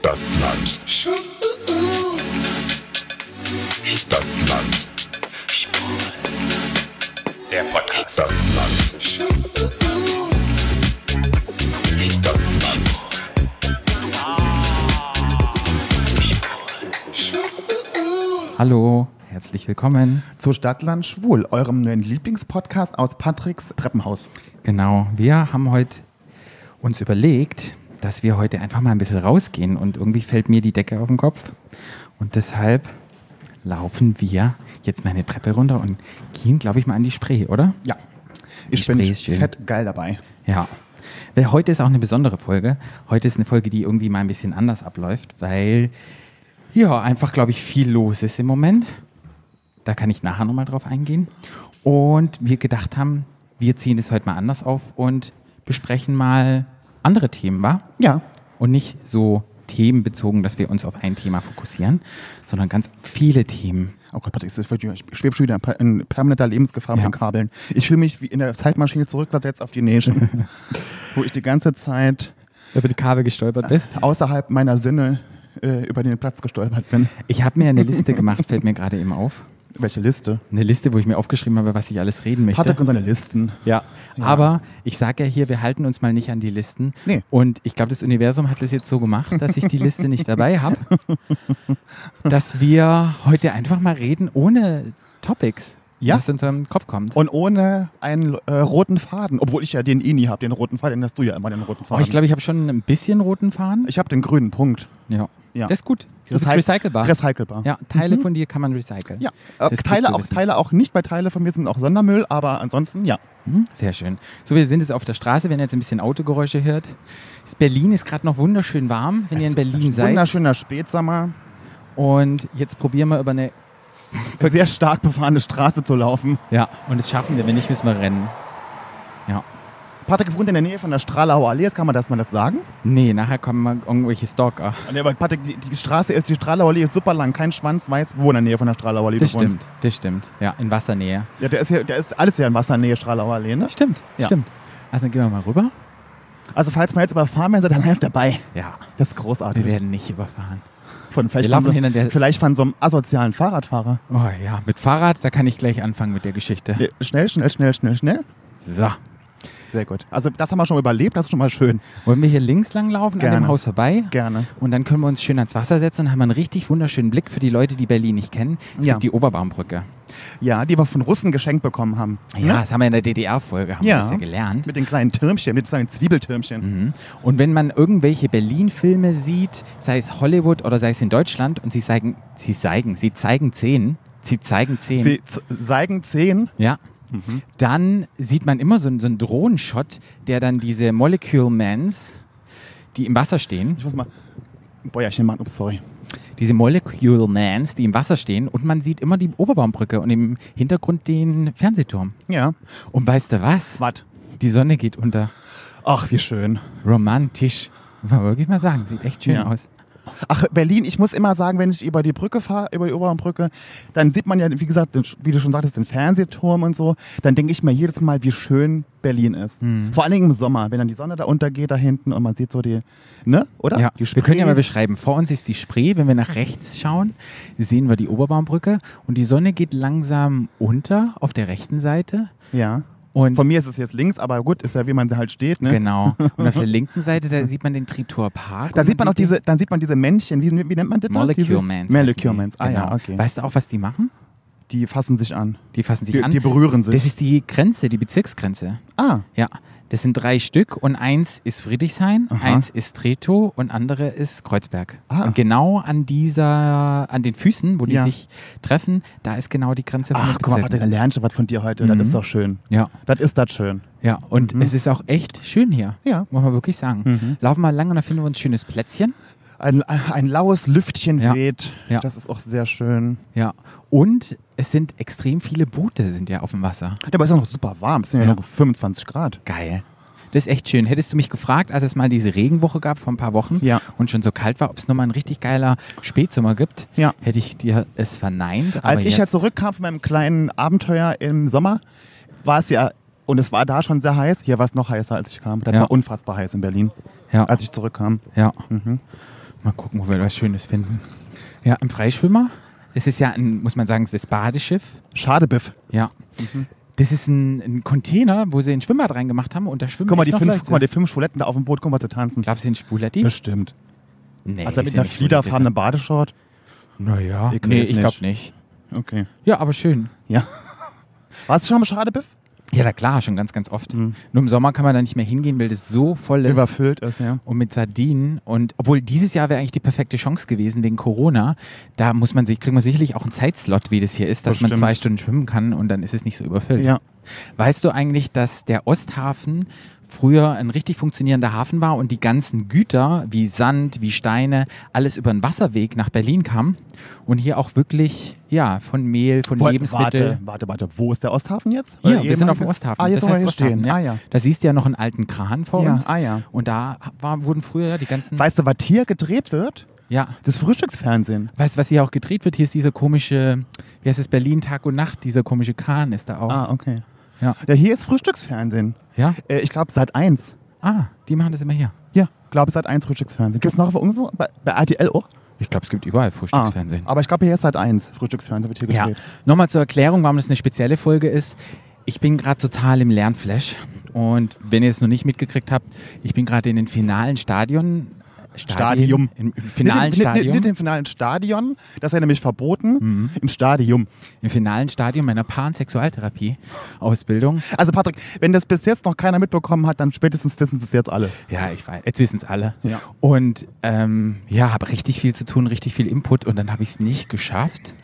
Stadtland. Stadtland. Der Podcast. Stadtland. Stadtland. Hallo, herzlich willkommen. Zu Stadtland Schwul, eurem neuen Lieblingspodcast aus Patricks Treppenhaus. Genau, wir haben heute uns überlegt, dass wir heute einfach mal ein bisschen rausgehen und irgendwie fällt mir die Decke auf den Kopf und deshalb laufen wir jetzt mal eine Treppe runter und gehen, glaube ich, mal an die Spree, oder? Ja. Die Ich bin ist schön. fett geil dabei. Ja. Weil heute ist auch eine besondere Folge. Heute ist eine Folge, die irgendwie mal ein bisschen anders abläuft, weil ja einfach, glaube ich, viel los ist im Moment. Da kann ich nachher nochmal drauf eingehen. Und wir gedacht haben, wir ziehen es heute mal anders auf und besprechen mal andere Themen, wa? Ja. Und nicht so themenbezogen, dass wir uns auf ein Thema fokussieren, sondern ganz viele Themen. Oh Gott, Patrick, ich schwebe schon wieder in per- in permanenter Lebensgefahr mit Ja. den Kabeln. Ich fühle mich wie in der Zeitmaschine zurückversetzt auf die Nation, wo ich die ganze Zeit Über die Kabel gestolpert bist. außerhalb meiner Sinne äh, über den Platz gestolpert bin. Ich habe mir eine Liste gemacht, fällt mir gerade eben auf. Welche Liste? Eine Liste, wo ich mir aufgeschrieben habe, was ich alles reden möchte. Patrick und seine Listen. Ja, aber ich sage ja hier, wir halten uns mal nicht an die Listen. Nee. Und ich glaube, das Universum hat das jetzt so gemacht, dass ich die Liste nicht dabei habe. Dass wir heute einfach mal reden ohne Topics, Ja. was in unserem Kopf kommt. Und ohne einen äh, roten Faden. Obwohl ich ja den eh nie habe, den roten Faden, den hast du ja immer, den roten Oh, Faden. ich glaube, ich habe schon ein bisschen roten Faden. ich habe den grünen Punkt. Ja. Ja. Das ist gut. Das ist Recyc- recycelbar. Recycelbar. ja, Teile von dir kann man recyceln. Ja, äh, Teile, auch, wissen. Teile auch nicht, weil Teile von mir sind auch Sondermüll, aber ansonsten ja. Mhm, Sehr schön. So, wir sind jetzt auf der Straße, wenn ihr jetzt ein bisschen Autogeräusche hört. Das Berlin ist gerade noch wunderschön warm, wenn ihr in Berlin seid. Wunderschöner Spätsommer, Und jetzt probieren wir über eine sehr stark befahrene Straße zu laufen. Ja, und das schaffen wir, wenn nicht, müssen wir rennen. Ja. Patrick wohnt in der Nähe von der Stralauer Allee, jetzt kann man das mal das sagen. Nee, nachher kommen mal irgendwelche Stalker. Nee, aber Patrick, die, die Straße ist, die Stralauer Allee ist super lang, kein Schwanz weiß, wo in der Nähe von der Stralauer Allee Das du wohnst. stimmt, das stimmt. Ja, in Wassernähe. Ja, der ist, hier, der ist alles ja in Wassernähe, Stralauer Allee, ne? Stimmt, Ja. stimmt. Also dann gehen wir mal rüber. Also falls man jetzt überfahren wird, seid ihr live dabei. Ja, Das ist großartig. wir werden nicht überfahren. Von, vielleicht, von so, hinter vielleicht von so einem asozialen Fahrradfahrer. Oh ja, mit Fahrrad, da kann ich gleich anfangen mit der Geschichte. Schnell, schnell, schnell, schnell, schnell. So. Sehr gut. Also das haben wir schon überlebt, das ist schon mal schön. Wollen wir hier links lang laufen, an Gerne. dem Haus vorbei? Gerne. Und dann können wir uns schön ans Wasser setzen und haben einen richtig wunderschönen Blick für die Leute, die Berlin nicht kennen. Es Ja. gibt die Oberbaumbrücke. Ja, die wir von Russen geschenkt bekommen haben. Ja, Ne? das haben wir in der DDR-Folge, haben Ja. wir das ja gelernt. Mit den kleinen Türmchen, mit kleinen Zwiebeltürmchen. Mhm. Und wenn man irgendwelche Berlin-Filme sieht, sei es Hollywood oder sei es in Deutschland, und sie zeigen, sie zeigen, sie zeigen Zehen, sie zeigen Zehen, Sie zeigen zehn. ja, dann sieht man immer so, einen- so einen Drohnenshot, der dann diese Molecule Mans, die im Wasser stehen, Ich muss mal ein Bäuerchen machen. Ups, sorry. diese Molecule Mans, die im Wasser stehen, und man sieht immer die Oberbaumbrücke und im Hintergrund den Fernsehturm. Ja. Und weißt du was? Was? Die Sonne geht unter. Ach, wie schön. Romantisch. Muss man wirklich mal sagen, sieht echt schön Ja. aus. Ach, Berlin, ich muss immer sagen, wenn ich über die Brücke fahre, über die Oberbaumbrücke, dann sieht man ja, wie gesagt, wie du schon sagtest, den Fernsehturm und so. Dann denke ich mir jedes Mal, wie schön Berlin ist. Mhm. Vor allen Dingen im Sommer, wenn dann die Sonne da untergeht da hinten und man sieht so die, ne, oder? Ja, die wir können ja mal beschreiben. Vor uns ist die Spree. Wenn wir nach rechts schauen, sehen wir die Oberbaumbrücke und die Sonne geht langsam unter auf der rechten Seite. Ja. Und Von mir ist es jetzt links, aber gut, ist ja, wie man sie halt steht, ne? genau. Und auf der linken Seite, da sieht man den Treptower Park. Da sieht man auch diese, dann sieht man diese Männchen, wie, wie nennt man das? da? Molecule diese? Mans. heißen Molecule die. Mans, ah ja, Genau. okay. Weißt du auch, was die machen? Die fassen sich an. Die fassen sich Die, an. die berühren sich. das ist die Grenze, die Bezirksgrenze. ah, Ja, das sind drei Stück und eins ist Friedrichshain, Aha. eins ist Tretow und andere ist Kreuzberg. Ah. Und genau an dieser, an den Füßen, wo die Ja. sich treffen, da ist genau die Grenze von ach, guck mal, da lernst du was von dir heute. Mhm. Das ist doch schön. Ja, Das ist das schön. ja. Und Mhm. es ist auch echt schön hier. Ja. Muss man wirklich sagen. Mhm. Laufen wir lang und dann finden wir uns ein schönes Plätzchen. Ein, ein laues Lüftchen Ja. weht. Ja. Das ist auch sehr schön. Ja. Und es sind extrem viele Boote sind ja auf dem Wasser. Aber es ist ja noch super warm. Es sind ja, Ja. noch 25 Grad. Geil. Das ist echt schön. Hättest du mich gefragt, als es mal diese Regenwoche gab vor ein paar Wochen Ja. und schon so kalt war, ob es nochmal ein richtig geiler Spätsommer gibt, Ja. hätte ich dir es verneint. Als ich ja zurückkam von meinem kleinen Abenteuer im Sommer, war es ja, und es war da schon sehr heiß. Hier war es noch heißer, als ich kam. Das Ja. war unfassbar heiß in Berlin, als ich zurückkam. ja. Mhm. Mal gucken, wo wir was Schönes finden. Ja, im Freischwimmer. Es ist ja, ein, muss man sagen, das Badeschiff. Schadebiff. Ja. Das ist ein, ein Container, wo sie ein Schwimmbad reingemacht haben und da schwimmen Guck mal, die fünf, Leute. guck mal, die fünf Schwuletten da auf dem Boot, guck mal, sie tanzen. Glaubst du, sind Schwuletti? Bestimmt. Nee, Also mit einer fliederfarbenen Badeshort. Naja, Ich nee, ich glaube nicht. Okay. Ja, aber schön. Ja. Warst du schon mal Schadebiff? Ja, na klar, schon ganz, ganz oft. Mhm. Nur im Sommer kann man da nicht mehr hingehen, weil das so voll ist. Überfüllt ist, ja. und mit Sardinen. Und obwohl dieses Jahr wäre eigentlich die perfekte Chance gewesen wegen Corona, da muss man sich, kriegt man sicherlich auch einen Zeitslot, wie das hier ist, dass man Bestimmt. zwei Stunden schwimmen kann und dann ist es nicht so überfüllt. Ja. Weißt du eigentlich, dass der Osthafen früher ein richtig funktionierender Hafen war und die ganzen Güter wie Sand, wie Steine, alles über den Wasserweg nach Berlin kam und hier auch wirklich, ja, von Mehl, von Warte, Lebensmitteln. Warte, warte, wo ist der Osthafen jetzt? Hier, Oder wir sind auf dem Osthafen. Ah, jetzt das heißt Osthafen, stehen. ja. Ah, ja. Da siehst du ja noch einen alten Kran vor Ja, uns. ah, ja. Und da war, wurden früher die ganzen. Weißt du, was hier gedreht wird? ja. Das Frühstücksfernsehen. Weißt du, was hier auch gedreht wird? Hier ist dieser komische, wie heißt es, Berlin Tag und Nacht, dieser komische Kahn ist da auch. Ah, okay. Ja. Ja, hier ist Frühstücksfernsehen. Ja? Äh, ich glaube, seit 1. Ah, die machen das immer hier. Ja, glaube seit 1 Frühstücksfernsehen. Gibt es noch irgendwo? Bei, bei RTL auch? Ich glaube, es gibt überall Ah, Frühstücksfernsehen. aber ich glaube, hier ist seit 1 Frühstücksfernsehen wird hier ja. gedreht. Nochmal zur Erklärung, warum das eine spezielle Folge ist. Ich bin gerade total im Lernflash. Und wenn ihr es noch nicht mitgekriegt habt, ich bin gerade in den finalen Stadion. Stadium. Im, im finalen nicht, Stadium. Nicht, nicht im finalen Stadion, das ist ja nämlich verboten, Mhm. im Stadium. Im finalen Stadium meiner Pansexualtherapie-Ausbildung. Also Patrick, wenn das bis jetzt noch keiner mitbekommen hat, dann spätestens wissen sie es jetzt alle. Ja, ich weiß. Jetzt wissen es alle. Ja. Und ähm, ja, habe richtig viel zu tun, richtig viel Input und dann habe ich es nicht geschafft,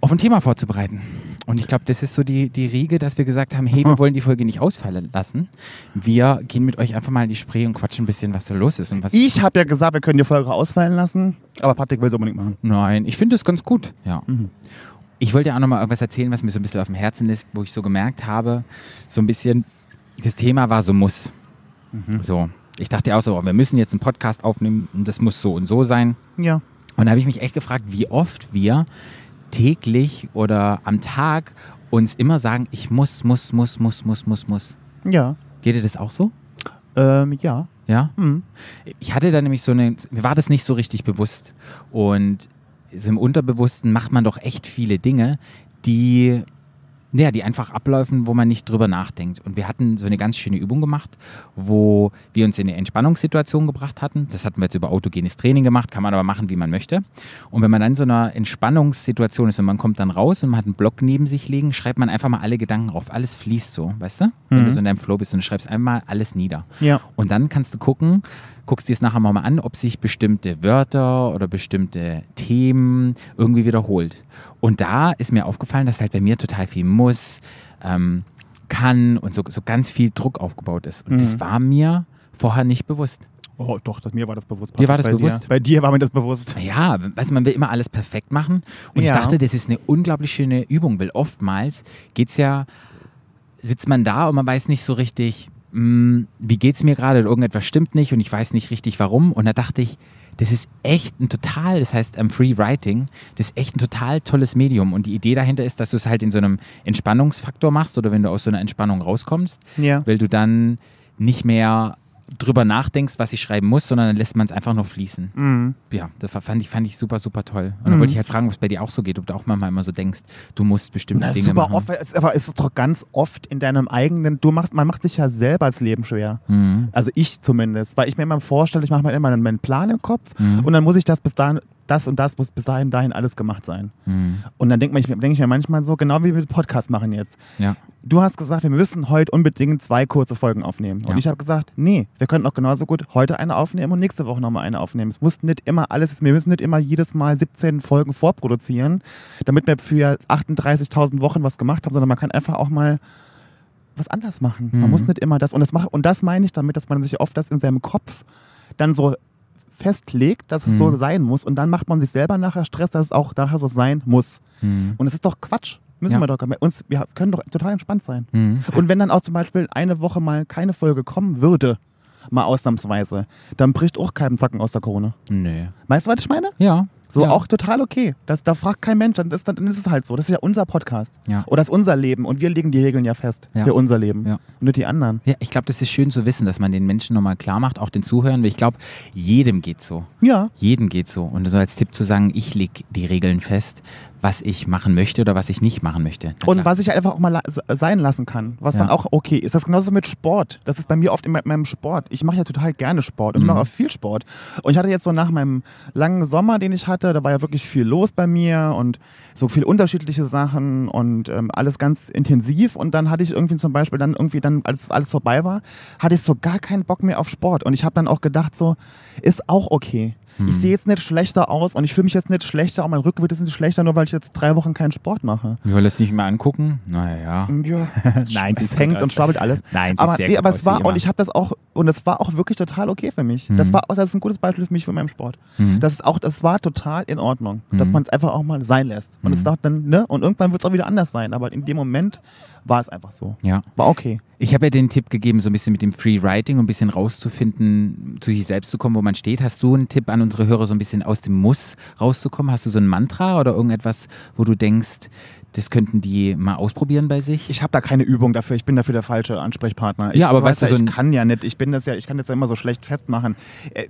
auf ein Thema vorzubereiten. Und ich glaube, das ist so die, die Riege, dass wir gesagt haben, hey, wir wollen die Folge nicht ausfallen lassen. Wir gehen mit euch einfach mal in die Spree und quatschen ein bisschen, was so los ist. Und was Ich habe ja gesagt, wir können die Folge ausfallen lassen, aber Patrick will es unbedingt machen. Nein, ich finde es ganz gut. Ja. Mhm. Ich wollte ja auch noch mal irgendwas erzählen, was mir so ein bisschen auf dem Herzen ist, wo ich so gemerkt habe, so ein bisschen, das Thema war so muss. Mhm. So. Ich dachte auch so, oh, wir müssen jetzt einen Podcast aufnehmen und das muss so und so sein. Ja. Und da habe ich mich echt gefragt, wie oft wir täglich oder am Tag uns immer sagen, ich muss, muss, muss, muss, muss, muss, muss. Ja. Geht dir das auch so? Ähm, ja. Ja? Mhm. Ich hatte da nämlich so eine, mir war das nicht so richtig bewusst. Und so im Unterbewussten macht man doch echt viele Dinge, die, ja, die einfach abläufen, wo man nicht drüber nachdenkt. Und wir hatten so eine ganz schöne Übung gemacht, wo wir uns in eine Entspannungssituation gebracht hatten. Das hatten wir jetzt über autogenes Training gemacht, kann man aber machen, wie man möchte. Und wenn man dann in so einer Entspannungssituation ist und man kommt dann raus und man hat einen Block neben sich liegen, schreibt man einfach mal alle Gedanken auf. Alles fließt so, weißt du? Wenn du so in deinem Flow bist und du schreibst einmal alles nieder. Ja. Und dann kannst du gucken, guckst dir es nachher mal an, ob sich bestimmte Wörter oder bestimmte Themen irgendwie wiederholt. Und da ist mir aufgefallen, dass halt bei mir total viel muss, ähm, kann und so, so ganz viel Druck aufgebaut ist. Und das war mir vorher nicht bewusst. Oh, doch, das, mir war das bewusst. Dir war das Bei bewusst? Dir. Bei dir war mir das bewusst. Ja, weißt du, man will immer alles perfekt machen. Und ich Ja. dachte, das ist eine unglaublich schöne Übung, weil oftmals geht's ja, sitzt man da und man weiß nicht so richtig, mh, wie geht's mir gerade, irgendetwas stimmt nicht und ich weiß nicht richtig warum. Und da dachte ich, das ist echt ein total, das heißt ähm, Free Writing, das ist echt ein total tolles Medium. Und die Idee dahinter ist, dass du es halt in so einem Entspannungsfaktor machst oder wenn du aus so einer Entspannung rauskommst, Ja. weil du dann nicht mehr drüber nachdenkst, was ich schreiben muss, sondern dann lässt man es einfach nur fließen. Mhm. Ja, das fand ich, fand ich super, super toll. Und dann wollte ich halt fragen, ob es bei dir auch so geht, ob du auch manchmal immer so denkst, du musst bestimmte ist Dinge super machen. oft, aber es ist doch ganz oft in deinem eigenen, du machst, man macht sich ja selber das Leben schwer. Mhm. Also ich zumindest, weil ich mir immer vorstelle, ich mache mir immer meinen Plan im Kopf Mhm. und dann muss ich das bis dahin, das und das muss bis dahin, dahin alles gemacht sein. Mhm. Und dann denke denk ich mir manchmal so, genau wie wir Podcast machen jetzt. Ja. Du hast gesagt, wir müssen heute unbedingt zwei kurze Folgen aufnehmen. Und Ja. ich habe gesagt, nee, wir könnten auch genauso gut heute eine aufnehmen und nächste Woche nochmal eine aufnehmen. Es muss nicht immer alles, wir müssen nicht immer jedes Mal 17 Folgen vorproduzieren, damit wir für 38.000 Wochen was gemacht haben, sondern man kann einfach auch mal was anders machen. Man Mhm. muss nicht immer das. Und das, mach, und das meine ich damit, dass man sich oft das in seinem Kopf dann so festlegt, dass es Mhm. so sein muss. Und dann macht man sich selber nachher Stress, dass es auch nachher so sein muss. Mhm. Und es ist doch Quatsch. Müssen Ja. wir doch. Uns, wir können doch total entspannt sein. Mhm. Und wenn dann auch zum Beispiel eine Woche mal keine Folge kommen würde, mal ausnahmsweise, dann bricht auch keinem Zacken aus der Krone. Nö. Weißt du, was ich meine? Ja. So Ja. auch total okay. Das, da fragt kein Mensch, dann ist, dann ist es halt so. Das ist ja unser Podcast. Ja. Oder das ist unser Leben und wir legen die Regeln ja fest Ja. für unser Leben. Ja. Und nicht die anderen. Ja, ich glaube, das ist schön zu wissen, dass man den Menschen nochmal klar macht, auch den Zuhörern, weil ich glaube, jedem geht so. Ja. Jedem geht so. Und so als Tipp zu sagen, ich lege die Regeln fest, was ich machen möchte oder was ich nicht machen möchte. Na Und klar. was ich einfach auch mal la- sein lassen kann, was dann auch okay ist. Das ist genauso mit Sport. Das ist bei mir oft in me- meinem Sport. Ich mache ja total gerne Sport und ich Mhm. mache auch viel Sport. Und ich hatte jetzt so nach meinem langen Sommer, den ich hatte, da war ja wirklich viel los bei mir und so viele unterschiedliche Sachen und ähm, alles ganz intensiv. Und dann hatte ich irgendwie zum Beispiel dann irgendwie dann, als alles vorbei war, hatte ich so gar keinen Bock mehr auf Sport. Und ich habe dann auch gedacht so, ist auch okay. Hm. Ich sehe jetzt nicht schlechter aus und ich fühle mich jetzt nicht schlechter und mein Rücken wird jetzt nicht schlechter, nur weil ich jetzt drei Wochen keinen Sport mache. Wollen es nicht mal angucken. Naja. Ja, Nein, es hängt und schwabbelt alles. Nein, aber, nee, aber es war und ich habe das auch und es war auch wirklich total okay für mich. Das Mhm. war das ist ein gutes Beispiel für mich für meinen Sport. Mhm. Das ist auch das war total in Ordnung, dass Mhm. man es einfach auch mal sein lässt. Und es Mhm. dauert dann ne und irgendwann wird es auch wieder anders sein, aber in dem Moment war es einfach so. Ja. War okay. Ich habe ja den Tipp gegeben, so ein bisschen mit dem Free Writing, um ein bisschen rauszufinden, zu sich selbst zu kommen, wo man steht. Hast du einen Tipp an unsere Hörer, so ein bisschen aus dem Muss rauszukommen? Hast du so ein Mantra oder irgendetwas, wo du denkst, das könnten die mal ausprobieren bei sich? Ich habe da keine Übung dafür. Ich bin dafür der falsche Ansprechpartner. Ich, Ja, aber weiß weißt du, so ich kann ja nicht. Ich bin das ja, ich kann das ja immer so schlecht festmachen. Äh,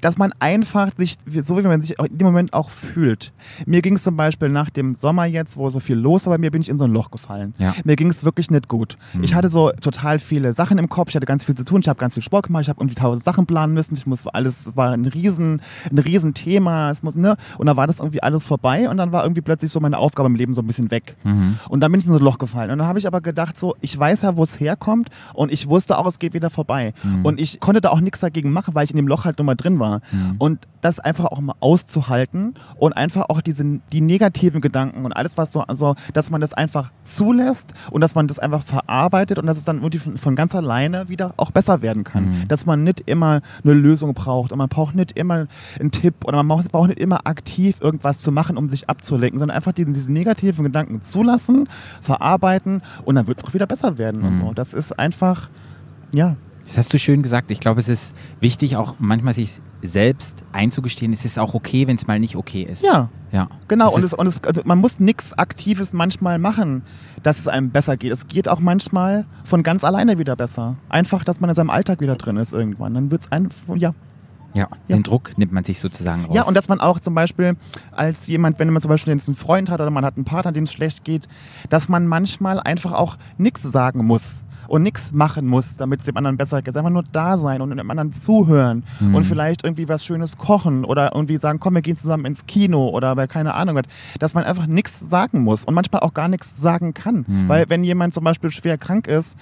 Dass man einfach sich, so wie man sich in dem Moment auch fühlt. Mir ging es zum Beispiel nach dem Sommer jetzt, wo so viel los war bei mir, bin ich in so ein Loch gefallen. Ja. Mir ging es wirklich nicht gut. Ich hatte so total viele Sachen im Kopf. Ich hatte ganz viel zu tun. Ich habe ganz viel Sport gemacht. Ich habe irgendwie tausend Sachen planen müssen. Ich muss alles, es war ein riesen, ein riesen Thema. Es muss, ne? Und dann war das irgendwie alles vorbei und dann war irgendwie plötzlich so meine Aufgabe im Leben so ein bisschen weg. Mhm. Und dann bin ich in so ein Loch gefallen. Und dann habe ich aber gedacht, so, ich weiß ja, wo es herkommt und ich wusste auch, es geht wieder vorbei. Mhm. Und ich konnte da auch nichts dagegen machen, weil ich in dem Loch halt nur mal drin war. Mhm. Und das einfach auch mal auszuhalten und einfach auch diese, die negativen Gedanken und alles, was so, also, dass man das einfach zulässt und dass man das einfach verarbeitet und dass es dann irgendwie von, von ganz alleine wieder auch besser werden kann. Mhm. Dass man nicht immer eine Lösung braucht und man braucht nicht immer einen Tipp oder man braucht, braucht nicht immer aktiv irgendwas zu machen, um sich abzulenken, sondern einfach diesen, diesen negativen Gedanken zulassen, verarbeiten und dann wird es auch wieder besser werden und Mhm. so. Das ist einfach, ja, Das hast du schön gesagt. Ich glaube, es ist wichtig, auch manchmal sich selbst einzugestehen, es ist auch okay, wenn es mal nicht okay ist. ja. Ja. Genau, und, es, und es, also man muss nichts Aktives manchmal machen, dass es einem besser geht. Es geht auch manchmal von ganz alleine wieder besser. Einfach, dass man in seinem Alltag wieder drin ist irgendwann. Dann wird es einfach, ja. Ja, den Druck nimmt man sich sozusagen raus. Ja, und dass man auch zum Beispiel als jemand, wenn man zum Beispiel jetzt einen Freund hat oder man hat einen Partner, dem es schlecht geht, dass man manchmal einfach auch nichts sagen muss und nichts machen muss, damit es dem anderen besser geht. Einfach nur da sein und dem anderen zuhören Mhm. und vielleicht irgendwie was Schönes kochen oder irgendwie sagen, komm, wir gehen zusammen ins Kino oder bei keine Ahnung was. Dass man einfach nichts sagen muss und manchmal auch gar nichts sagen kann. Mhm. Weil wenn jemand zum Beispiel schwer krank ist,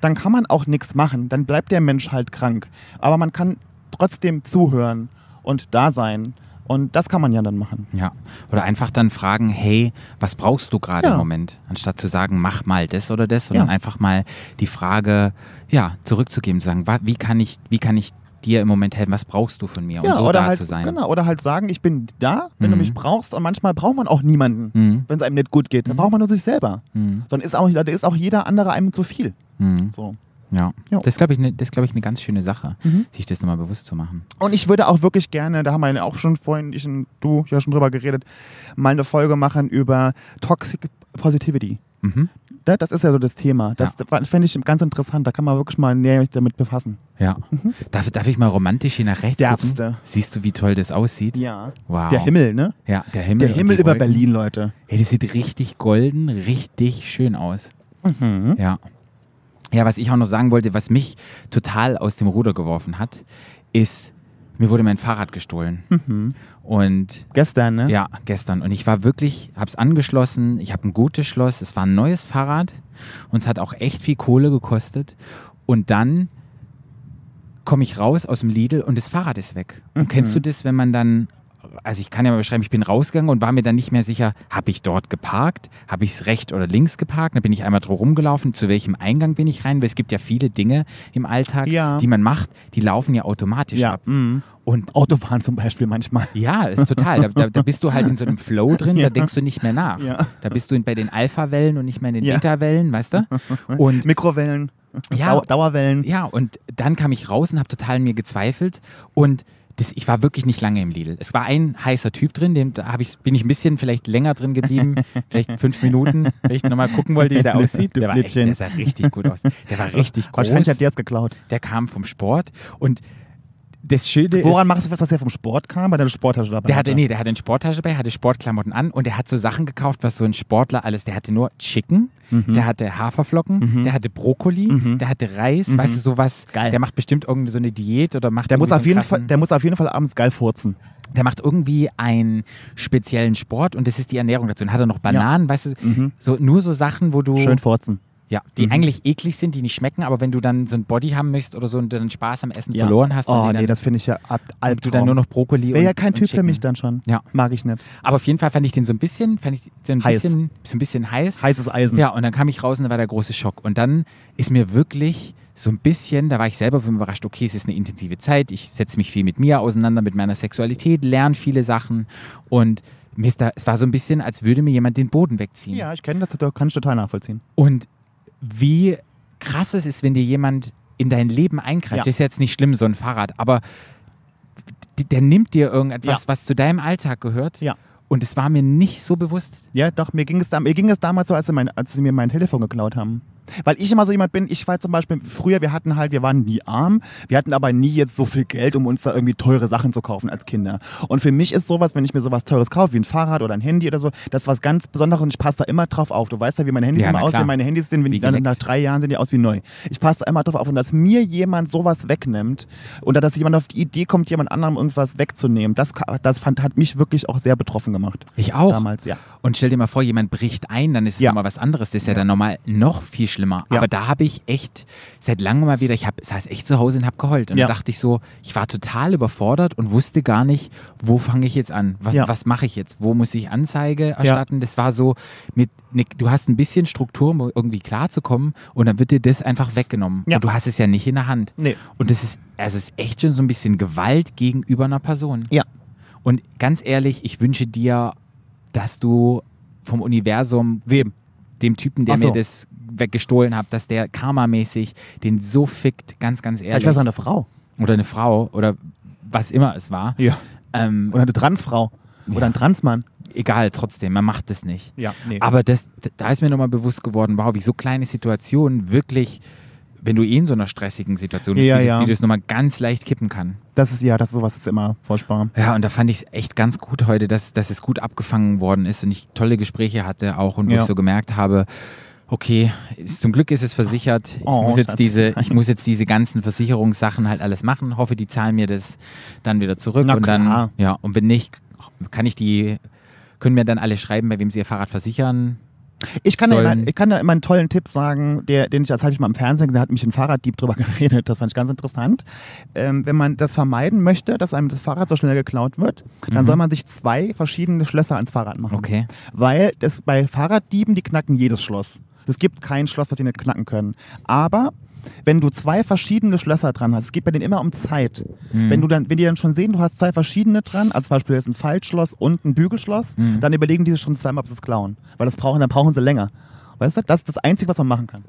dann kann man auch nichts machen. Dann bleibt der Mensch halt krank. Aber man kann trotzdem zuhören und da sein. Und das kann man ja dann machen. Ja. Oder einfach dann fragen, hey, was brauchst du gerade Ja. im Moment? Anstatt zu sagen, mach mal das oder das, sondern Ja. einfach mal die Frage, ja, zurückzugeben, zu sagen, wie kann ich, wie kann ich dir im Moment helfen? Was brauchst du von mir? Um so oder da halt, zu sein. Genau, oder halt sagen, ich bin da, wenn du Mhm. mich brauchst. Und manchmal braucht man auch niemanden, Mhm. wenn es einem nicht gut geht. Dann braucht man nur sich selber. Mhm. Sondern ist auch, da ist auch jeder andere einem zu viel. Mhm. So. Ja. Jo. Das glaube ich, ne, das glaub ich eine ganz schöne Sache, Mhm. sich das nochmal bewusst zu machen. Und ich würde auch wirklich gerne, da haben wir ja auch schon vorhin, ich und du ja schon drüber geredet, mal eine Folge machen über Toxic Positivity. Mhm. Da- Das ist ja so das Thema. Das fände ich ganz interessant. Da kann man wirklich mal näher sich damit befassen. Ja. Darf, darf ich mal romantisch hier nach rechts gucken? Darfste. Siehst du, wie toll das aussieht? Ja. Wow. Der Himmel, ne? Ja, der Himmel. Der Himmel über Wolken. Berlin, Leute. Hey, das sieht richtig golden, richtig schön aus. Mhm. Ja. Ja, was ich auch noch sagen wollte, was mich total aus dem Ruder geworfen hat, ist, mir wurde mein Fahrrad gestohlen. Mhm. Und Gestern, ne? ja, gestern. Und ich war wirklich, hab's angeschlossen, ich habe ein gutes Schloss, es war ein neues Fahrrad und es hat auch echt viel Kohle gekostet. Und dann komme ich raus aus dem Lidl und das Fahrrad ist weg. Und Mhm. kennst du das, wenn man dann, also ich kann ja mal beschreiben, ich bin rausgegangen und war mir dann nicht mehr sicher, habe ich dort geparkt, habe ich es rechts oder links geparkt, dann bin ich einmal drum rumgelaufen, zu welchem Eingang bin ich rein, weil es gibt ja viele Dinge im Alltag, Ja. die man macht, die laufen ja automatisch Ja. ab. Mhm. Und Autofahren zum Beispiel manchmal. ja, ist total. Da, da, da bist du halt in so einem Flow drin, Ja. da denkst du nicht mehr nach. Ja. Da bist du bei den Alpha-Wellen und nicht mehr in den Ja. Beta-Wellen, weißt du? Und Mikrowellen, Ja. Dau Dauerwellen. ja, und dann kam ich raus und habe total an mir gezweifelt und das, ich war wirklich nicht lange im Lidl. Es war ein heißer Typ drin, dem, da ich, bin ich ein bisschen vielleicht länger drin geblieben, vielleicht fünf Minuten, weil ich nochmal gucken wollte, wie der aussieht. Der, war echt, der sah richtig gut aus. Der war richtig groß. Wahrscheinlich hat der es geklaut. Der kam vom Sport und das Schilde Woran machst du was, dass er vom Sport kam? Weil eine Sporttasche dabei der hatte, nee, der hatte eine Sporttasche dabei, hatte Sportklamotten an und der hat so Sachen gekauft, was so ein Sportler alles, der hatte nur Chicken, Mhm. der hatte Haferflocken, der hatte Brokkoli, der hatte Reis, weißt du, sowas. Mhm. Geil. Der macht bestimmt irgendeine so eine Diät oder macht Der muss, irgendwie auf so jeden Fall, der muss auf jeden Fall abends geil furzen. der macht irgendwie einen speziellen Sport und das ist die Ernährung dazu. Dann hat er noch Bananen, weißt du, so, nur so Sachen, wo du, Mhm. Schön furzen. Ja, die Mhm. eigentlich eklig sind, die nicht schmecken, aber wenn du dann so ein Body haben möchtest oder so und dann Spaß am Essen Ja. verloren hast Oh, nee, dann, das finde ich ja ab, Albtraum. du dann nur noch Brokkoli Wäre ja kein Typ für mich dann schon. Ja. Mag ich nicht. Aber auf jeden Fall fand ich den so ein bisschen, fand ich so ein Heiß. bisschen, so ein bisschen heiß. Heißes Eisen. Ja, und dann kam ich raus und da war der große Schock. Und dann ist mir wirklich so ein bisschen, da war ich selber überrascht, okay, es ist eine intensive Zeit, ich setze mich viel mit mir auseinander, mit meiner Sexualität, lerne viele Sachen und mir ist da, es war so ein bisschen, als würde mir jemand den Boden wegziehen. Ja, ich kenne das, das kann ich total nachvollziehen. Und wie krass es ist, wenn dir jemand in dein Leben eingreift. Ja. Das ist jetzt nicht schlimm, so ein Fahrrad, aber der nimmt dir irgendetwas, Ja. was zu deinem Alltag gehört. Ja. Und es war mir nicht so bewusst. Ja, doch, mir ging es, mir, ging es damals so, als sie, mein, als sie mir mein Telefon geklaut haben. Weil ich immer so jemand bin, ich war zum Beispiel, früher, wir hatten halt, wir waren nie arm, wir hatten aber nie jetzt so viel Geld, um uns da irgendwie teure Sachen zu kaufen als Kinder. Und für mich ist sowas, wenn ich mir sowas Teures kaufe, wie ein Fahrrad oder ein Handy oder so, das ist was ganz Besonderes und ich passe da immer drauf auf. Du weißt ja, wie meine Handys Ja, immer aussehen. Meine Handys sind, die nach drei Jahren sind die aus wie neu. Ich passe da immer drauf auf und dass mir jemand sowas wegnimmt oder dass jemand auf die Idee kommt, jemand anderem irgendwas wegzunehmen, das, das fand, hat mich wirklich auch sehr betroffen gemacht. Ich auch. Damals, ja. Und stell dir mal vor, jemand bricht ein, dann ist es Ja. nochmal was anderes. Das ist ja, dann nochmal noch viel schlimmer. Ja. Aber da habe ich echt seit langem mal wieder, ich hab, saß echt zu Hause und habe geheult. Und Ja. da dachte ich so, ich war total überfordert und wusste gar nicht, wo fange ich jetzt an? Was, Ja. was mache ich jetzt? Wo muss ich Anzeige erstatten? Das war so, mit, ne, du hast ein bisschen Struktur, um irgendwie klarzukommen und dann wird dir das einfach weggenommen. Und du hast es ja nicht in der Hand. Nee. Und das ist, also es ist echt schon so ein bisschen Gewalt gegenüber einer Person. Ja. Und ganz ehrlich, ich wünsche dir, dass du vom Universum Wem? dem Typen, der so. mir das weggestohlen hat, dass der karmamäßig den so fickt, ganz, ganz ehrlich. ich weiß eine Frau. oder eine Frau oder was immer es war. Ja. Ähm, Oder eine Transfrau. Oder Ja. ein Transmann. egal, trotzdem, man macht das nicht. Ja, nee. Aber das, da ist mir nochmal bewusst geworden, wow, wie so kleine Situationen wirklich, wenn du eh in so einer stressigen Situation bist, Ja, wie, ja. das, wie das nochmal ganz leicht kippen kann. Das ist ja, das ist sowas ist immer furchtbar. Ja, und da fand ich es echt ganz gut heute, dass, dass es gut abgefangen worden ist und ich tolle Gespräche hatte auch und wo Ja. ich so gemerkt habe, okay, ist, zum Glück ist es versichert. Ich, Oh, muss jetzt diese, ich muss jetzt diese ganzen Versicherungssachen halt alles machen. Hoffe, die zahlen mir das dann wieder zurück. Na und klar. dann, ja, und wenn nicht, kann ich die, können mir dann alle schreiben, bei wem sie ihr Fahrrad versichern. Ich kann, ja immer, ich kann da immer einen tollen Tipp sagen, der, den ich, das habe ich mal im Fernsehen gesehen, da hat mich ein Fahrraddieb drüber geredet, das fand ich ganz interessant. Ähm, wenn man das vermeiden möchte, dass einem das Fahrrad so schnell geklaut wird, dann Mhm. soll man sich zwei verschiedene Schlösser ans Fahrrad machen. Okay. Weil das bei Fahrraddieben, die knacken jedes Schloss. Es gibt kein Schloss, was sie nicht knacken können. Aber wenn du zwei verschiedene Schlösser dran hast, es geht bei denen immer um Zeit. Mhm. Wenn du dann, wenn die dann schon sehen, du hast zwei verschiedene dran, als zum Beispiel jetzt ein Faltschloss und ein Bügelschloss, Mhm. dann überlegen die sich schon zweimal, ob sie es klauen. Weil das brauchen, dann brauchen sie länger. Weißt du? Das ist das Einzige, was man machen kann.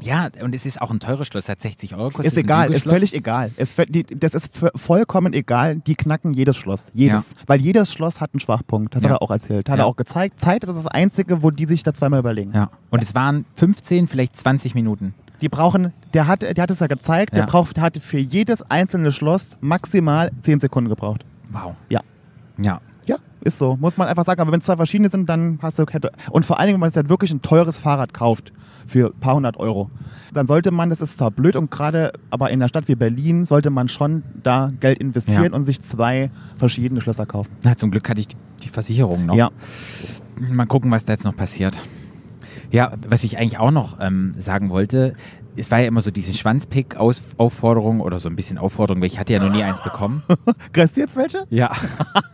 Ja, und es ist auch ein teures Schloss, hat 60 Euro gekostet. Ist egal, ist völlig egal. Ist, das ist vollkommen egal. Die knacken jedes Schloss. Jedes. Weil jedes Schloss hat einen Schwachpunkt. Das Ja. hat er auch erzählt. Hat Ja. er auch gezeigt. Zeit ist das Einzige, wo die sich da zweimal überlegen. Ja. Und es waren 15, vielleicht 20 Minuten. Die brauchen, der hat, der hat es ja gezeigt, Ja. der braucht, der hatte für jedes einzelne Schloss maximal 10 Sekunden gebraucht. Wow. Ja. Ja. Ja, ist so. Muss man einfach sagen. Aber wenn es zwei verschiedene sind, dann hast du Kette. Und vor allen Dingen, wenn man jetzt halt wirklich ein teures Fahrrad kauft für ein paar hundert Euro, dann sollte man, das ist zwar blöd und gerade, aber in einer Stadt wie Berlin sollte man schon da Geld investieren Ja. und sich zwei verschiedene Schlösser kaufen. Na, zum Glück hatte ich die, Versicherung noch. Ja. Mal gucken, was da jetzt noch passiert. Ja, was ich eigentlich auch noch ähm, sagen wollte, es war ja immer so diese Schwanzpick-Aufforderung oder so ein bisschen Aufforderung, weil ich hatte ja noch nie eins bekommen. Kriegst du jetzt welche? Ja,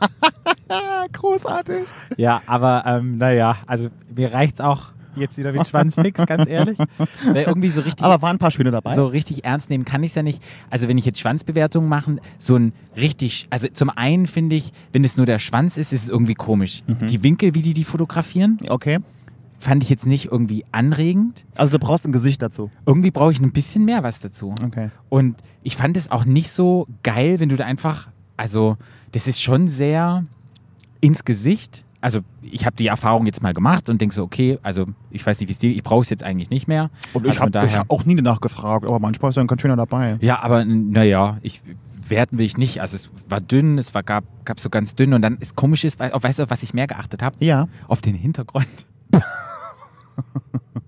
großartig. ja, aber ähm, naja, also mir reicht's auch jetzt wieder mit Schwanzpicks, ganz ehrlich. Weil irgendwie so richtig Aber waren ein paar schöne dabei. so richtig ernst nehmen kann ich es ja nicht. Also wenn ich jetzt Schwanzbewertungen mache, so ein richtig, also zum einen finde ich, wenn es nur der Schwanz ist, ist es irgendwie komisch. Die Winkel, wie die die fotografieren, Okay. fand ich jetzt nicht irgendwie anregend. Also du brauchst ein Gesicht dazu. Irgendwie brauche ich ein bisschen mehr was dazu. Okay. Und ich fand es auch nicht so geil, wenn du da einfach Also, das ist schon sehr ins Gesicht. Also, ich habe die Erfahrung jetzt mal gemacht und denke so, okay, also ich weiß nicht, wie es dir, ich brauche es jetzt eigentlich nicht mehr. Und Also ich von habe hab auch nie nachgefragt, aber manchmal ist ja ein ganz schöner dabei. Ja, aber naja, ich werten will ich nicht. Also es war dünn, es war, gab, gab so ganz dünn und dann ist komisch ist, weißt du, auf was ich mehr geachtet habe? Ja. Auf den Hintergrund.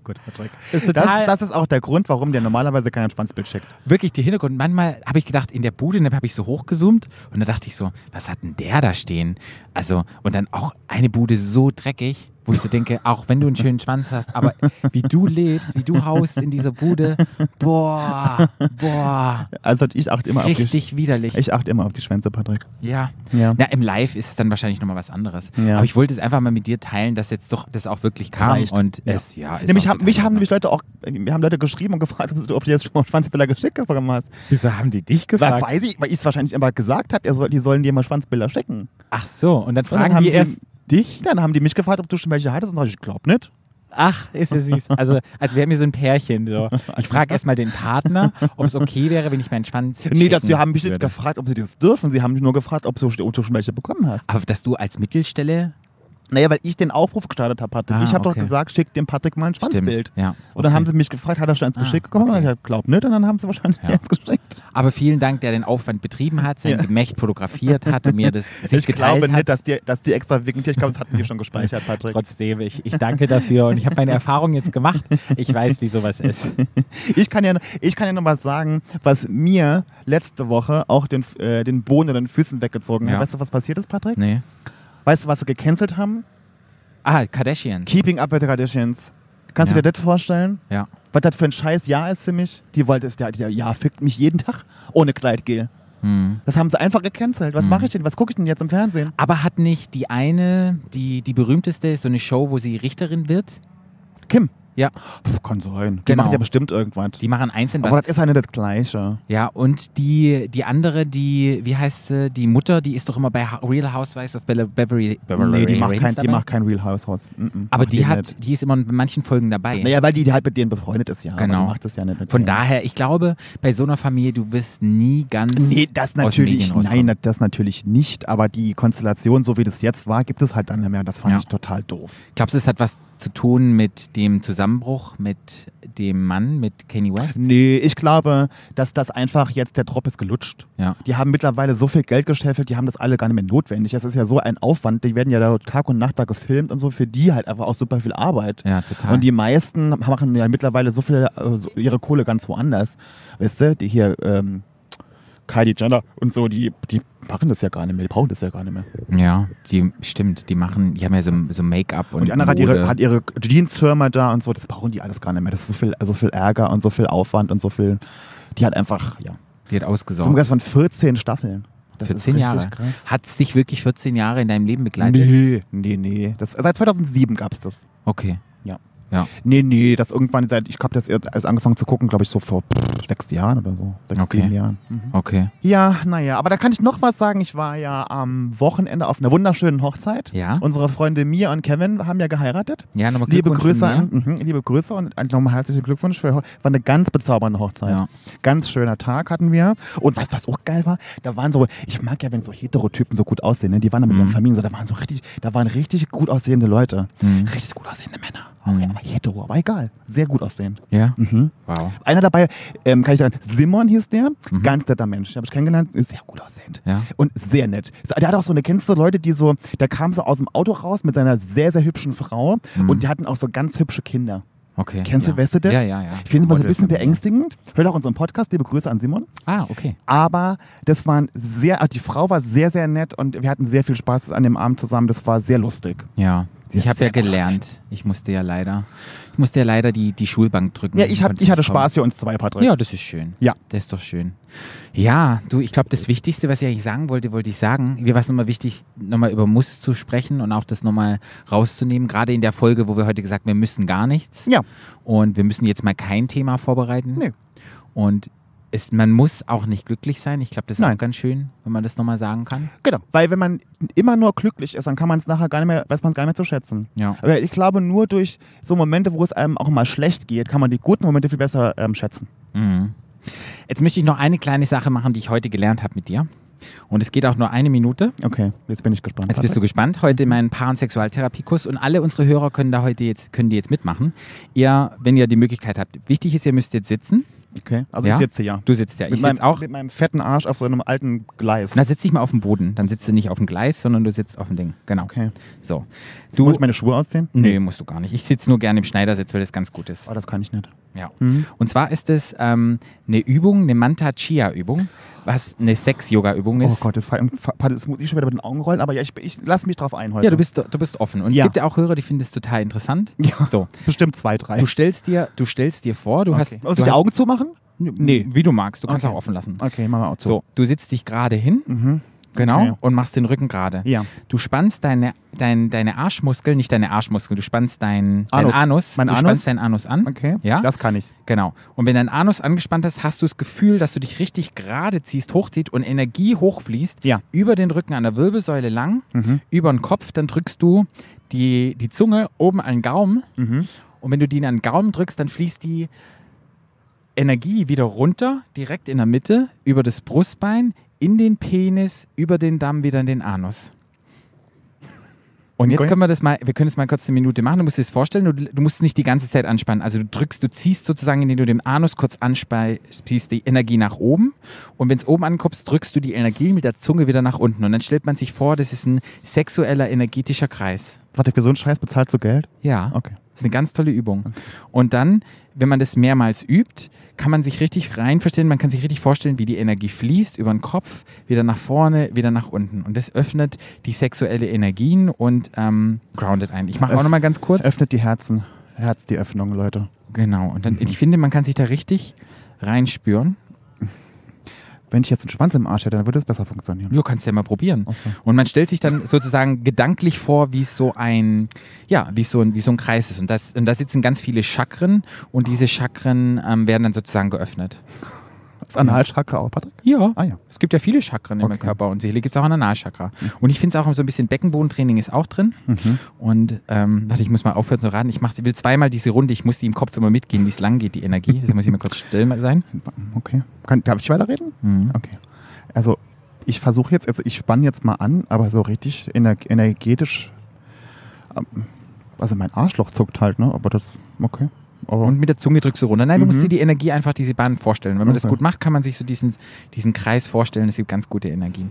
Gut, Patrick. ist Das, das ist auch der Grund, warum der normalerweise kein Schwanzbild schickt. wirklich die Hintergrund. Manchmal habe ich gedacht, in der Bude, dann habe ich so hochgezoomt und dann dachte ich so, was hat denn der da stehen? Also, und dann auch eine Bude so dreckig, wo ich so denke, auch wenn du einen schönen Schwanz hast, aber wie du lebst, wie du haust in dieser Bude, boah, boah, Also ich achte immer auf die richtig widerlich. Ich achte immer auf die Schwänze, Patrick. Ja. Ja. Na, im Live ist es dann wahrscheinlich nochmal was anderes. Ja. Aber ich wollte es einfach mal mit dir teilen, dass jetzt doch das auch wirklich kam. reicht. Und Ja. es, ja, ist Nämlich haben, mich haben nämlich Leute auch, wir haben Leute geschrieben und gefragt, ob du ob du jetzt schon mal Schwanzbilder geschickt bekommen hast. Wieso haben die dich Weil, gefragt? weiß ich, weil ich es wahrscheinlich immer gesagt habe, soll, die sollen dir mal Schwanzbilder schicken. Ach so, und dann dann fragen haben die die- erst dich? Dann haben die mich gefragt, ob du schon welche hattest und sag ich, ich glaub nicht. Ach, ist ja süß. Also, als wären wir so ein Pärchen. So. Ich frage erstmal den Partner, ob es okay wäre, wenn ich meinen Schwanz. Nee, das, die haben mich nicht würde. gefragt, ob sie das dürfen. Sie haben mich nur gefragt, ob du schon welche bekommen hast. Aber dass du als Mittelstelle. Naja, weil ich den Aufruf gestartet habe, Patrick. Ah, ich habe okay. doch gesagt, schick dem Patrick mal ein Schwanzbild. Stimmt. Ja. Und dann okay. haben sie mich gefragt, hat er schon eins Ah, geschickt bekommen? okay. Ich hab, glaub nicht. Und dann haben sie wahrscheinlich Ja. eins geschickt. Aber vielen Dank, der den Aufwand betrieben hat, sein Ja. Gemächt fotografiert hat und mir das sich Ich geteilt glaube hat. nicht, dass die, dass die extra wegen dir, ich glaube, das hatten die schon gespeichert, Patrick. Trotzdem, ich, ich danke dafür und ich habe meine Erfahrung jetzt gemacht. Ich weiß, wie sowas ist. Ich kann ja, ich kann ja noch was sagen, was mir letzte Woche auch den, äh, den Boden oder den Füßen weggezogen hat. Weißt du, was passiert ist, Patrick? Nee. Weißt du, was sie gecancelt haben? Ah, Kardashian. Keeping Up with the Kardashians. Kannst Ja. du dir das vorstellen? Ja. Was das für ein scheiß Jahr ist für mich? Die wollte, der, der Jahr fickt mich jeden Tag ohne Kleidgel. Hm. Das haben sie einfach gecancelt. Was Hm. mache ich denn? Was gucke ich denn jetzt im Fernsehen? Aber hat nicht die eine, die, die berühmteste, so eine Show, wo sie Richterin wird? Kim. Ja. Pff, kann sein. Die Genau. machen ja bestimmt irgendwas. Die machen einzeln Aber was. das ist ja nicht das Gleiche. Ja, und die, die andere, die, wie heißt sie, die Mutter, die ist doch immer bei Real Housewives of Beverly, Beverly nee, die macht, Hills kein, die macht kein Real House House. Mm -mm, Aber macht die hat, nicht. die ist immer in manchen Folgen dabei. Naja, weil die, die halt mit denen befreundet ist, ja. Aber Genau. die macht das ja nicht Von denen. daher, ich glaube, bei so einer Familie, du wirst nie ganz. Nee, das natürlich, nein, das natürlich nicht. Aber die Konstellation, so wie das jetzt war, gibt es halt dann nicht mehr. Das fand Ja. ich total doof. Glaubst du, es hat was zu tun mit dem Zusammenbruch mit dem Mann, mit Kanye West? Nee, ich glaube, dass das einfach jetzt der Drop ist gelutscht. Ja. Die haben mittlerweile so viel Geld gescheffelt, die haben das alle gar nicht mehr notwendig. Das ist ja so ein Aufwand. Die werden ja da Tag und Nacht da gefilmt und so. Für die halt einfach auch super viel Arbeit. Ja, total. Und die meisten machen ja mittlerweile so viel äh, so ihre Kohle ganz woanders. Weißt du, die hier, ähm, Kylie Jenner und so, die, die machen das ja gar nicht mehr, die brauchen das ja gar nicht mehr. ja, die stimmt, die machen, die haben ja so, so Make-up und, Und die andere hat ihre, hat ihre Jeansfirma da und so, das brauchen die alles gar nicht mehr. Das ist so viel, so viel Ärger und so viel Aufwand und so viel. Die hat einfach, ja. die hat So ausgesorgt. ungefähr von 14 Staffeln. Das ist 14 richtig Jahre. krass. Hat es dich wirklich 14 Jahre in deinem Leben begleitet? Nee, nee, nee. Das, seit 2007 gab es das. Okay. Ja. Nee, nee, das irgendwann seit, ich habe das erst angefangen zu gucken, glaube ich, so vor sechs Jahren oder so. Sechs, Okay. sieben Jahren. Mhm. Okay. Ja, naja, aber da kann ich noch was sagen. Ich war ja am Wochenende auf einer wunderschönen Hochzeit. Ja. Unsere Freunde Mia und Kevin haben ja geheiratet. Ja, nochmal Liebe Grüße, an, mhm, liebe Grüße und nochmal herzlichen Glückwunsch. Für, war eine ganz bezaubernde Hochzeit. Ja. Ganz schöner Tag hatten wir. Und weißt du, was auch geil war? Da waren so, ich mag ja, wenn so Heterotypen so gut aussehen, ne? die waren da mit Mhm. ihren Familien so, da waren so richtig, da waren richtig gut aussehende Leute. Mhm. Richtig gut aussehende Männer. Mhm. Aber hetero, aber egal. Sehr gut aussehend. Ja? Mhm. Wow. Einer dabei, ähm, kann ich sagen, Simon hieß der, Mhm. ganz netter Mensch. Den habe ich kennengelernt, ist sehr gut aussehend. Ja. Und sehr nett. Der hat auch so eine, kennst du Leute, die so, der kam so aus dem Auto raus mit seiner sehr, sehr hübschen Frau Mhm. und die hatten auch so ganz hübsche Kinder. Okay. Kennst ja. du, das? Ja, ja, ja. Ich finde es mal so ein bisschen beängstigend. Hört auch unseren Podcast, liebe Grüße an Simon. Ah, okay. Aber das waren sehr, also die Frau war sehr, sehr nett und wir hatten sehr viel Spaß an dem Abend zusammen. Das war sehr lustig. Ja. Ich habe ja gelernt. Ich musste ja leider, ich musste ja leider die, die Schulbank drücken. Ja, ich, hab, ich hatte. Spaß für uns zwei, Patrick. Ja, das ist schön. Ja. Das ist doch schön. Ja, du, ich glaube, das Wichtigste, was ich eigentlich sagen wollte, wollte ich sagen. Mir war es nochmal wichtig, nochmal über Muss zu sprechen und auch das nochmal rauszunehmen. Gerade in der Folge, wo wir heute gesagt haben, wir müssen gar nichts. Ja. Und wir müssen jetzt mal kein Thema vorbereiten. Nee. Und es, man muss auch nicht glücklich sein. Ich glaube, das ist Nein. auch ganz schön, wenn man das nochmal sagen kann. Genau. Weil wenn man immer nur glücklich ist, dann kann man es nachher gar nicht mehr, weiß man es gar nicht mehr zu schätzen. Ja. Aber ich glaube, nur durch so Momente, wo es einem auch mal schlecht geht, kann man die guten Momente viel besser ähm, schätzen. Mhm. Jetzt möchte ich noch eine kleine Sache machen, die ich heute gelernt habe mit dir. Und es geht auch nur eine Minute. Okay, jetzt bin ich gespannt. Jetzt bist du gespannt. Heute in meinem Paar- und Sexualtherapiekurs und alle unsere Hörer können da heute jetzt, können die jetzt mitmachen. Ihr, wenn ihr die Möglichkeit habt. Wichtig ist, ihr müsst jetzt sitzen. Okay, also Ja? ich sitze ja. Du sitzt ja. Mit Ich sitze auch. mit meinem fetten Arsch auf so einem alten Gleis. Na, setz dich mal auf den Boden. Dann sitzt du nicht auf dem Gleis, sondern du sitzt auf dem Ding. Genau. Okay. So. Du. Muss ich meine Schuhe ausziehen? Nee, musst du gar nicht. Ich sitze nur gerne im Schneidersitz, weil das ganz gut ist. Oh, das kann ich nicht. Ja. Mhm. Und zwar ist es ähm, eine Übung, eine Manta-Chia-Übung, was eine Sex-Yoga-Übung Oh ist. Gott, das, das muss ich schon wieder mit den Augen rollen, aber ja, ich, ich lass mich drauf ein heute. Ja, du bist, du bist offen. Und Ja. es gibt ja auch Hörer, die finden es total interessant. Ja. So. bestimmt zwei, drei. Du stellst dir, du stellst dir vor, du okay. hast. Muss du die hast Augen zumachen? Nee. Wie du magst. Du kannst Okay. auch offen lassen. Okay, machen wir auch zu. So, du sitzt dich gerade hin, Mhm. Genau, Okay. und machst den Rücken gerade. Ja. Du spannst deine, dein, deine Arschmuskeln, nicht deine Arschmuskeln, du spannst dein Anus. Anus. Dein Anus Mein du Anus? spannst deinen Anus an. Okay, Ja? das kann ich. Genau. Und wenn dein Anus angespannt ist, hast du das Gefühl, dass du dich richtig gerade ziehst, hochzieht und Energie hochfließt Ja. über den Rücken an der Wirbelsäule lang, Mhm. über den Kopf, dann drückst du die, die Zunge oben an den Gaumen Mhm. und wenn du die an den Gaumen drückst, dann fließt die Energie wieder runter, direkt in der Mitte, über das Brustbein, in den Penis, über den Damm wieder in den Anus. Und jetzt können wir das mal, wir können es mal kurz eine Minute machen. Du musst dir das vorstellen, du, du musst nicht die ganze Zeit anspannen. Also du drückst, du ziehst sozusagen, indem du den Anus kurz anspannst, die Energie nach oben. Und wenn es oben ankommst, drückst du die Energie mit der Zunge wieder nach unten. Und dann stellt man sich vor, das ist ein sexueller, energetischer Kreis. Warte, für so einen Scheiß bezahlst du Geld? Ja. Okay. Das ist eine ganz tolle Übung. Und dann, wenn man das mehrmals übt, kann man sich richtig rein verstehen, man kann sich richtig vorstellen, wie die Energie fließt über den Kopf, wieder nach vorne, wieder nach unten. Und das öffnet die sexuelle Energien und ähm, groundet ein. Ich mache auch Öff- nochmal ganz kurz. Öffnet die Herzen. Herz die Öffnung, Leute. Genau. Und dann, ich finde, man kann sich da richtig reinspüren. Wenn ich jetzt einen Schwanz im Arsch hätte, dann würde es besser funktionieren. Du kannst ja mal probieren. So. Und man stellt sich dann sozusagen gedanklich vor, wie es so ein, ja, wie es so ein, wie so ein Kreis ist. Und, das, und da sitzen ganz viele Chakren und diese Chakren ähm, werden dann sozusagen geöffnet. Das Analchakra auch, Patrick? Ja. Ah ja. Es gibt ja viele Chakren im Okay. Körper und Seele gibt es auch ein Analchakra. Und ich finde es auch so ein bisschen Beckenbodentraining ist auch drin. Mhm. Und ähm, warte, ich muss mal aufhören zu raten. Ich mach, will zweimal diese Runde, ich muss die im Kopf immer mitgehen, wie es lang geht, die Energie. Deswegen muss ich mal kurz still sein. Okay. Kann, darf ich weiterreden? Mhm. Okay. Also, ich versuche jetzt, also ich spanne jetzt mal an, aber so richtig ener energetisch. ähm, Also, mein Arschloch zuckt halt, ne? Aber das, okay. Und mit der Zunge drückst du runter. Nein, du musst Mhm. dir die Energie einfach diese Bahn vorstellen. Wenn man das Okay. gut macht, kann man sich so diesen, diesen Kreis vorstellen. Es gibt ganz gute Energien.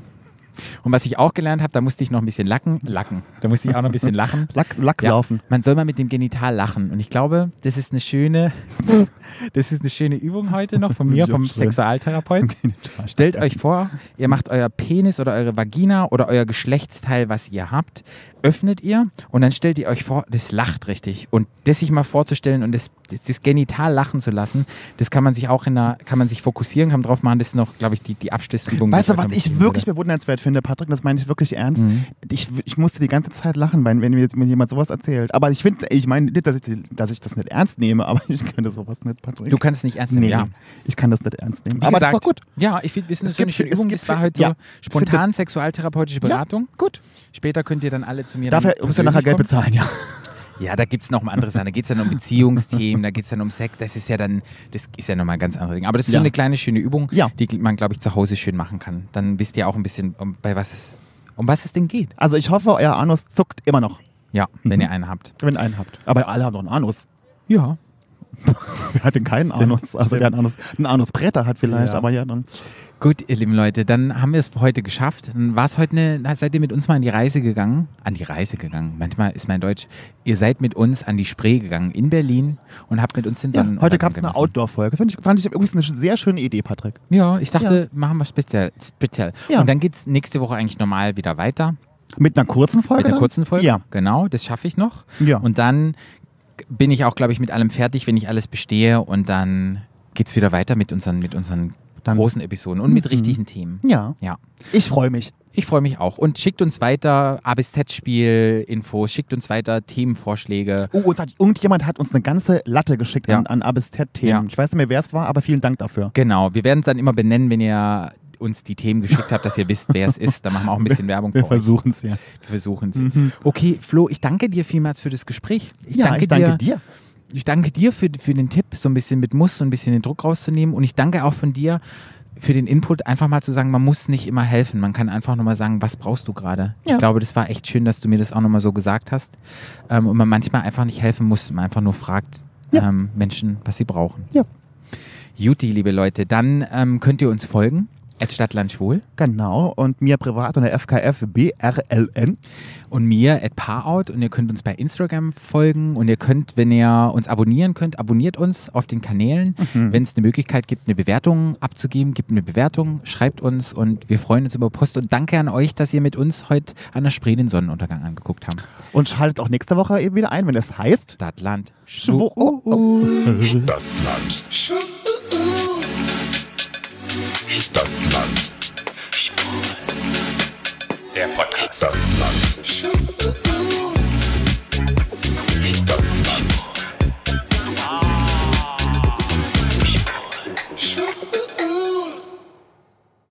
Und was ich auch gelernt habe, da musste ich noch ein bisschen lacken. Lacken. Da musste ich auch noch ein bisschen lachen. Lack, Lack Ja, man soll mal mit dem Genital lachen. Und ich glaube, das ist eine schöne, das ist eine schöne Übung heute noch von mir, vom schön. Sexualtherapeut. Stellt euch vor, ihr macht euer Penis oder eure Vagina oder euer Geschlechtsteil, was ihr habt, öffnet ihr und dann stellt ihr euch vor, das lacht richtig. Und das sich mal vorzustellen und das, das, das Genital lachen zu lassen, das kann man sich auch in einer, kann man sich fokussieren, kann drauf machen. Das ist noch, glaube ich, die, die Abschlussübung. Weißt du, was ich wirklich würde. bewundernswert finde, Patrick, das meine ich wirklich ernst. Mhm. Ich, ich musste die ganze Zeit lachen, wenn, wenn mir jetzt mir jemand sowas erzählt. Aber ich finde, ich meine nicht, dass ich, dass ich das nicht ernst nehme, aber ich könnte sowas nicht, Patrick. Du kannst es nicht ernst nehmen, nee, ja. ich kann das nicht ernst nehmen. Wie aber das gesagt, ist doch gut. Ja, ich finde, wir sind eine schöne Übung. Das war heute ja, so spontan sexualtherapeutische Beratung. Gut. Später könnt ihr dann alle zu mir Dafür musst du nachher Geld persönlich bezahlen, ja. kommen. Ja, da gibt es noch um andere Sachen. Da geht es dann um Beziehungsthemen, da geht es dann um Sex. Das ist ja dann, das ist ja nochmal ein ganz anderes Ding. Aber das ist Ja. so eine kleine, schöne Übung, Ja. die man, glaube ich, zu Hause schön machen kann. Dann wisst ihr auch ein bisschen, um, bei was es, um was es denn geht. Also ich hoffe, euer Anus zuckt immer noch, Ja, wenn Mhm. ihr einen habt. wenn ihr einen habt. Aber alle haben doch einen Anus. Ja. Wer hat denn keinen Stimmt, Anus? Also der einen Anus, einen Anusbretter hat vielleicht, Ja. aber ja, dann. Gut, ihr lieben Leute, dann haben wir es heute geschafft. Dann war es heute eine, seid ihr mit uns mal an die Reise gegangen? An die Reise gegangen. Manchmal ist mein Deutsch. Ihr seid mit uns an die Spree gegangen in Berlin und habt mit uns den Ja, Sonnen. heute gab es eine. Outdoor-Folge. Fand ich, fand ich übrigens eine sehr schöne Idee, Patrick. Ja, ich dachte, machen wir speziell. speziell. Ja. Und dann geht es nächste Woche eigentlich normal wieder weiter. Mit einer kurzen Folge? Mit einer dann? kurzen Folge. Ja. Genau, das schaffe ich noch. Ja. Und dann bin ich auch, glaube ich, mit allem fertig, wenn ich alles bestehe. Und dann geht es wieder weiter mit unseren, mit unseren Dann- großen Episoden und mit Mhm. richtigen Themen. ja. Ja. Ich freue mich. Ich freue mich auch. Und schickt uns weiter A bis Z-Spiel-Infos, schickt uns weiter Themenvorschläge. Oh, und hat, irgendjemand hat uns eine ganze Latte geschickt Ja. an, an A bis Z-Themen. Ja. Ich weiß nicht mehr, wer es war, aber vielen Dank dafür. Genau, wir werden es dann immer benennen, wenn ihr uns die Themen geschickt habt, dass ihr wisst, wer es ist. Dann machen wir auch ein bisschen Werbung Wir für euch. versuchen es ja. Wir versuchen es. Okay, Flo, ich danke dir vielmals für das Gespräch. Ich ja, danke ich danke dir, dir. Ich danke dir für, für den Tipp, so ein bisschen mit Muss, so ein bisschen den Druck rauszunehmen. Und ich danke auch von dir, für den Input einfach mal zu sagen, man muss nicht immer helfen. Man kann einfach nur mal sagen, was brauchst du gerade? Ja. Ich glaube, das war echt schön, dass du mir das auch nochmal so gesagt hast. Ähm, und man manchmal einfach nicht helfen muss, man einfach nur fragt Ja. ähm, Menschen, was sie brauchen. Ja. Juti, liebe Leute, dann ähm, könnt ihr uns folgen. At Stadtland Schwul. Genau. Und mir privat unter FKF BRLN. und mir at Paarout und ihr könnt uns bei Instagram folgen und ihr könnt, wenn ihr uns abonnieren könnt, abonniert uns auf den Kanälen. Wenn es eine Möglichkeit gibt, eine Bewertung abzugeben, gibt eine Bewertung, schreibt uns und wir freuen uns über Post und danke an euch, dass ihr mit uns heute an der Spree den Sonnenuntergang angeguckt habt. Und schaltet auch nächste Woche eben wieder ein, wenn es heißt. Stadtland Schwu- Schwul. Stadtland. Stadtland. Der Podcast. Stadtland.